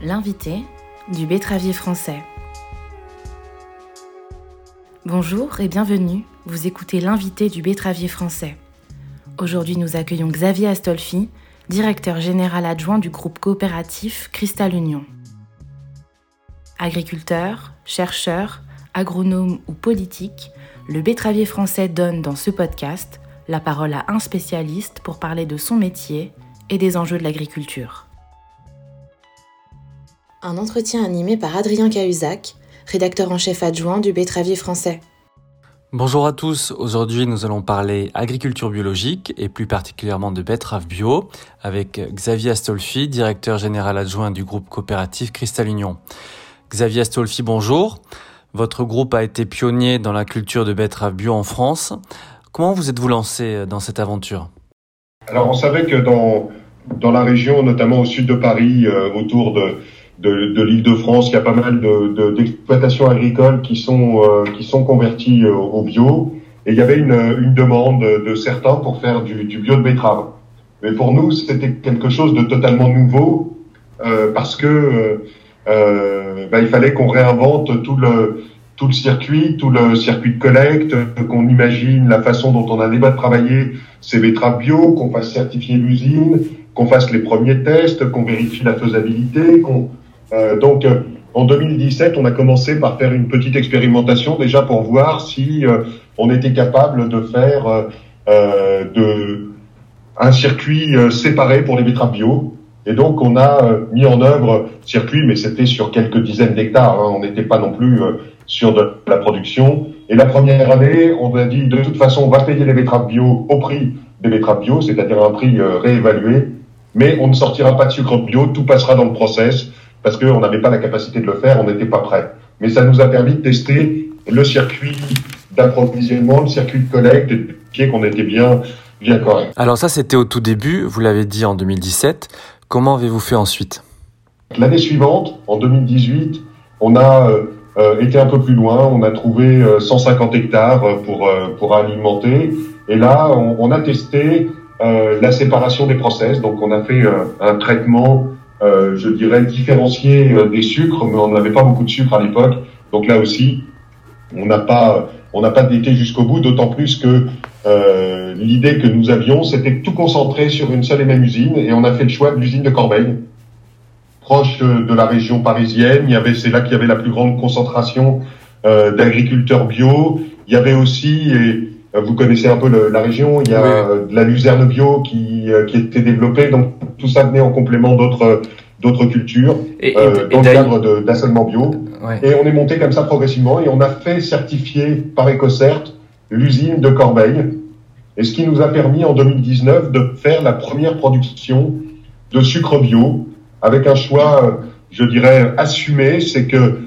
L'invité du betteravier français. Bonjour et bienvenue, vous écoutez l'invité du betteravier français. Aujourd'hui nous accueillons Xavier Astolfi, directeur général adjoint du groupe coopératif Cristal Union. Agriculteur, chercheur, agronome ou politique, le betteravier français donne dans ce podcast la parole à un spécialiste pour parler de son métier et des enjeux de l'agriculture. Un entretien animé par Adrien Cahuzac, rédacteur en chef adjoint du betteravier français. Bonjour à tous, aujourd'hui nous allons parler agriculture biologique et plus particulièrement de betterave bio avec Xavier Astolfi, directeur général adjoint du groupe coopératif Cristal Union. Xavier Astolfi, bonjour. Votre groupe a été pionnier dans la culture de betterave bio en France. Comment vous êtes-vous lancé dans cette aventure? Alors on savait que dans, dans la région, notamment au sud de Paris, euh, autour de, de, de l'île de France, il y a pas mal d'exploitations de, agricoles qui sont, euh, qui sont converties euh, au bio. Et il y avait une, une demande de certains pour faire du, du, bio de betterave. Mais pour nous, c'était quelque chose de totalement nouveau euh, parce que euh, bah, il fallait qu'on réinvente tout le tout le circuit, tout le circuit de collecte, qu'on imagine la façon dont on a débat de travailler ces betteraves bio, qu'on fasse certifier l'usine, qu'on fasse les premiers tests, qu'on vérifie la faisabilité, qu'on euh, donc, euh, en 2017, on a commencé par faire une petite expérimentation déjà pour voir si euh, on était capable de faire de, un circuit séparé pour les betteraves bio. Et donc, on a mis en œuvre circuit, mais c'était sur quelques dizaines d'hectares. Hein, on n'était pas non plus sur de la production. Et la première année, on a dit de toute façon, on va payer les betteraves bio au prix des betteraves bio, c'est-à-dire un prix réévalué, mais on ne sortira pas de sucre bio, tout passera dans le process parce qu'on n'avait pas la capacité de le faire, on n'était pas prêt. Mais ça nous a permis de tester le circuit d'approvisionnement, le circuit de collecte, et qu'on était bien, bien correct. Alors ça, c'était au tout début, vous l'avez dit en 2017. Comment avez-vous fait ensuite? L'année suivante, en 2018, on a euh, euh, été un peu plus loin. On a trouvé 150 euh, hectares pour, pour alimenter. Et là, on, on a testé la séparation des process. Donc, on a fait un traitement euh, je dirais, différencier euh, des sucres, mais on n'avait pas beaucoup de sucre à l'époque. Donc là aussi, on n'a pas, on n'a pas été jusqu'au bout, d'autant plus que euh, l'idée que nous avions, c'était tout concentrer sur une seule et même usine, et on a fait le choix de l'usine de Corbeil, proche de la région parisienne. Il y avait, c'est là qu'il y avait la plus grande concentration d'agriculteurs bio. Il y avait aussi, et vous connaissez un peu le, la région, il y a de la luzerne bio qui, qui était développée, donc tout ça venait en complément d'autres d'autres cultures et, euh, dans le cadre d'assolement bio. Et on est monté comme ça progressivement et on a fait certifier par EcoCert l'usine de Corbeil. Et ce qui nous a permis en 2019 de faire la première production de sucre bio avec un choix, euh, je dirais, assumé, c'est que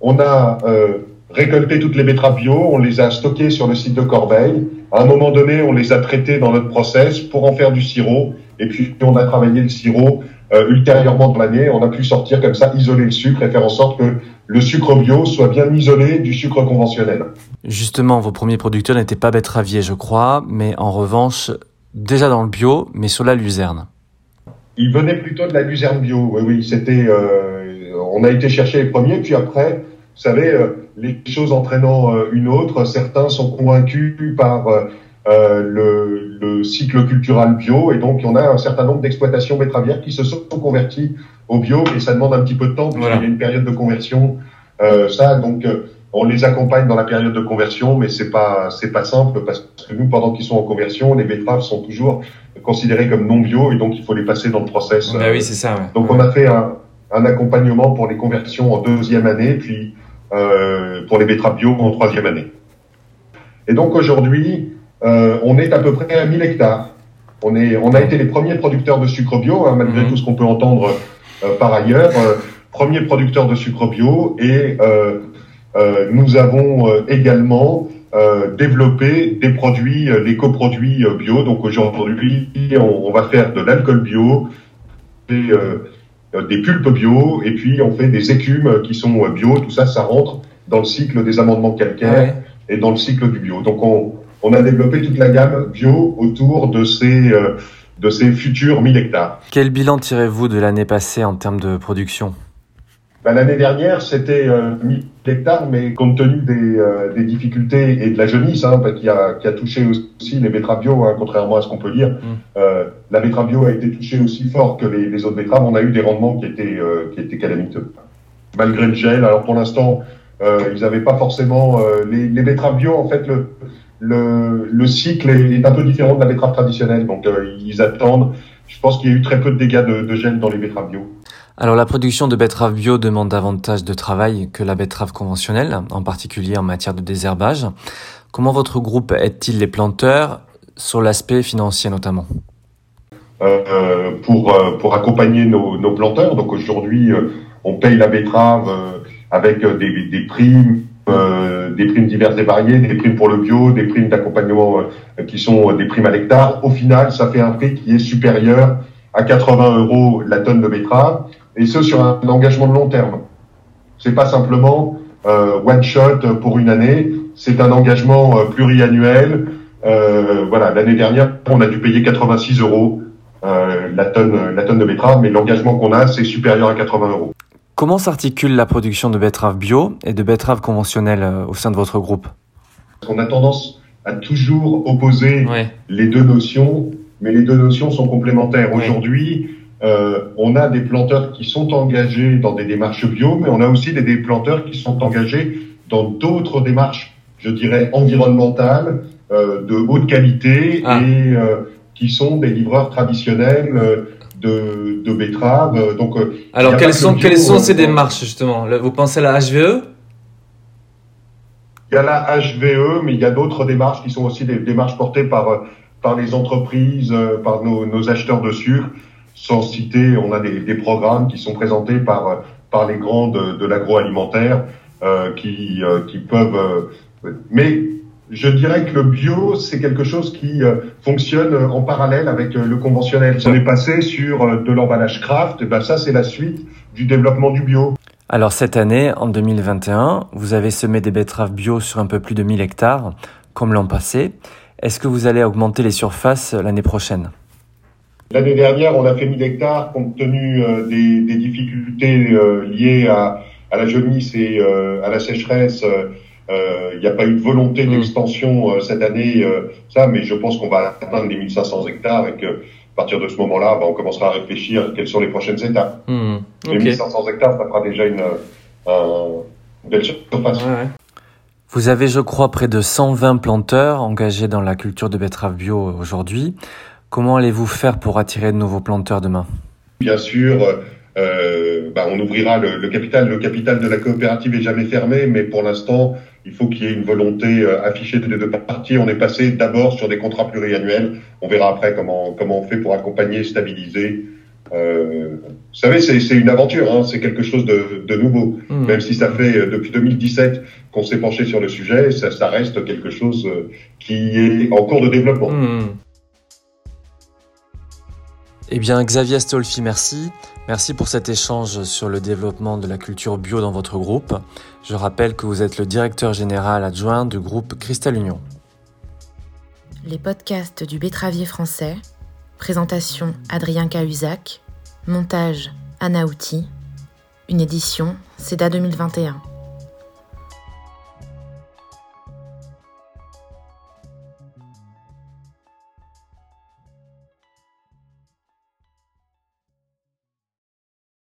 on a euh, récolté toutes les betteraves bio, on les a stockées sur le site de Corbeil. À un moment donné, on les a traitées dans notre process pour en faire du sirop et puis on a travaillé le sirop euh, ultérieurement dans l'année. On a pu sortir comme ça, isoler le sucre et faire en sorte que le sucre bio soit bien isolé du sucre conventionnel. Justement, vos premiers producteurs n'étaient pas betteraviers, je crois, mais en revanche, déjà dans le bio, mais sur la luzerne. Ils venaient plutôt de la luzerne bio. Oui, oui, c'était. Euh, on a été chercher les premiers, puis après, vous savez, euh, les choses entraînant euh, une autre, certains sont convaincus par euh, le, le, cycle cultural bio. Et donc, on a un certain nombre d'exploitations betteravières qui se sont converties au bio, et ça demande un petit peu de temps, puisqu'il y a une période de conversion. Ça, donc, on les accompagne dans la période de conversion, mais c'est pas c'est pas simple parce que nous, pendant qu'ils sont en conversion, les betteraves sont toujours considérées comme non bio, et donc il faut les passer dans le process. Bah oui, c'est ça. Donc, on a fait un, un, accompagnement pour les conversions en deuxième année, puis pour les betteraves bio en troisième année. Et donc aujourd'hui, euh, on est à peu près à 1000 hectares. On, est, on a été les premiers producteurs de sucre bio, hein, malgré mhm. tout ce qu'on peut entendre euh, par ailleurs. Euh, premiers producteurs de sucre bio et nous avons également développé des produits, les coproduits bio. Donc aujourd'hui, on, va faire de l'alcool bio, des, des pulpes bio, et puis on fait des écumes qui sont bio. Tout ça, ça rentre dans le cycle des amendements calcaires et dans le cycle du bio. Donc on, on a développé toute la gamme bio autour de ces, euh, de ces futurs 1000 hectares. Quel bilan tirez-vous de l'année passée en termes de production? Bah, L'année dernière, c'était euh, 1000 hectares, mais compte tenu des, euh, des, difficultés et de la jaunisse, hein, qui, a, qui a touché aussi les betteraves bio, hein, contrairement à ce qu'on peut dire, mm. euh, la betterave bio a été touchée aussi fort que les, les, autres betteraves. On a eu des rendements qui étaient, euh, qui étaient calamiteux. Malgré le gel, alors pour l'instant, euh, ils n'avaient pas forcément... les, les betteraves bio, en fait, le, le, le cycle est, est, un peu différent de la betterave traditionnelle. Donc, ils attendent. Je pense qu'il y a eu très peu de dégâts de, de gel dans les betteraves bio. Alors la production de betteraves bio demande davantage de travail que la betterave conventionnelle, en particulier en matière de désherbage. Comment votre groupe aide-t-il les planteurs sur l'aspect financier notamment? Euh, pour, euh, pour accompagner nos, planteurs. Donc aujourd'hui, euh, on paye la betterave euh, avec des, des primes, des primes diverses et variées, des primes pour le bio, des primes d'accompagnement qui sont des primes à l'hectare. Au final, ça fait un prix qui est supérieur à 80 euros la tonne de betterave et ce sur un engagement de long terme. C'est pas simplement euh, one shot pour une année, c'est un engagement euh, pluriannuel. Euh, voilà, l'année dernière, on a dû payer 86 euros euh, la tonne, la tonne de betterave, mais l'engagement qu'on a, c'est supérieur à 80 euros. Comment s'articule la production de betteraves bio et de betteraves conventionnelles euh, au sein de votre groupe? On a tendance à toujours opposer ouais. les deux notions, mais les deux notions sont complémentaires. Ouais. Aujourd'hui, euh, on a des planteurs qui sont engagés dans des démarches bio, mais on a aussi des, des planteurs qui sont engagés dans d'autres démarches, je dirais, environnementales, euh, de haute qualité ah. et euh, qui sont des livreurs traditionnels de, de betteraves. Donc, alors quelles sont, bio, quelles sont ces démarches justement? Vous pensez à la HVE Il y a la HVE, mais il y a d'autres démarches qui sont aussi des démarches portées par par les entreprises, par nos, nos acheteurs de sucre sans citer, on a des, des, programmes qui sont présentés par par les grands de, de l'agroalimentaire euh, qui euh, qui peuvent. Euh, mais je dirais que le bio, c'est quelque chose qui euh, fonctionne en parallèle avec le conventionnel. On est passé sur de l'emballage craft, ben ça c'est la suite du développement du bio. Alors cette année, en 2021, vous avez semé des betteraves bio sur un peu plus de 1000 hectares, comme l'an passé. Est-ce que vous allez augmenter les surfaces l'année prochaine? L'année dernière, on a fait 1000 hectares compte tenu euh, des, des, difficultés euh, liées à, à, la jaunisse et euh, à la sécheresse. Il n'y a pas eu de volonté d'extension cette année, ça, mais je pense qu'on va atteindre les 1500 hectares et que à partir de ce moment-là, bah, on commencera à réfléchir quelles sont les prochaines étapes. Mmh, okay. Les 1500 hectares, ça fera déjà une, une belle surface. Ouais, ouais. Vous avez, je crois, près de 120 planteurs engagés dans la culture de betterave bio aujourd'hui. Comment allez-vous faire pour attirer de nouveaux planteurs demain? Bien sûr, euh, bah, on ouvrira le, le, capital. Le capital de la coopérative est jamais fermé, mais pour l'instant, il faut qu'il y ait une volonté euh, affichée des deux parties. On est passé d'abord sur des contrats pluriannuels. On verra après comment comment on fait pour accompagner, stabiliser. Euh, vous savez, c'est une aventure, hein, c'est quelque chose de, de nouveau. Mmh. Même si ça fait depuis 2017 qu'on s'est penché sur le sujet, ça, ça, reste quelque chose qui est en cours de développement. Mmh. Eh bien, Xavier Astolfi, merci. Merci pour cet échange sur le développement de la culture bio dans votre groupe. Je rappelle que vous êtes le directeur général adjoint du groupe Cristal Union. Les podcasts du Betravier français. Présentation Adrien Cahuzac. Montage Anna Outi. Une édition CEDA 2021.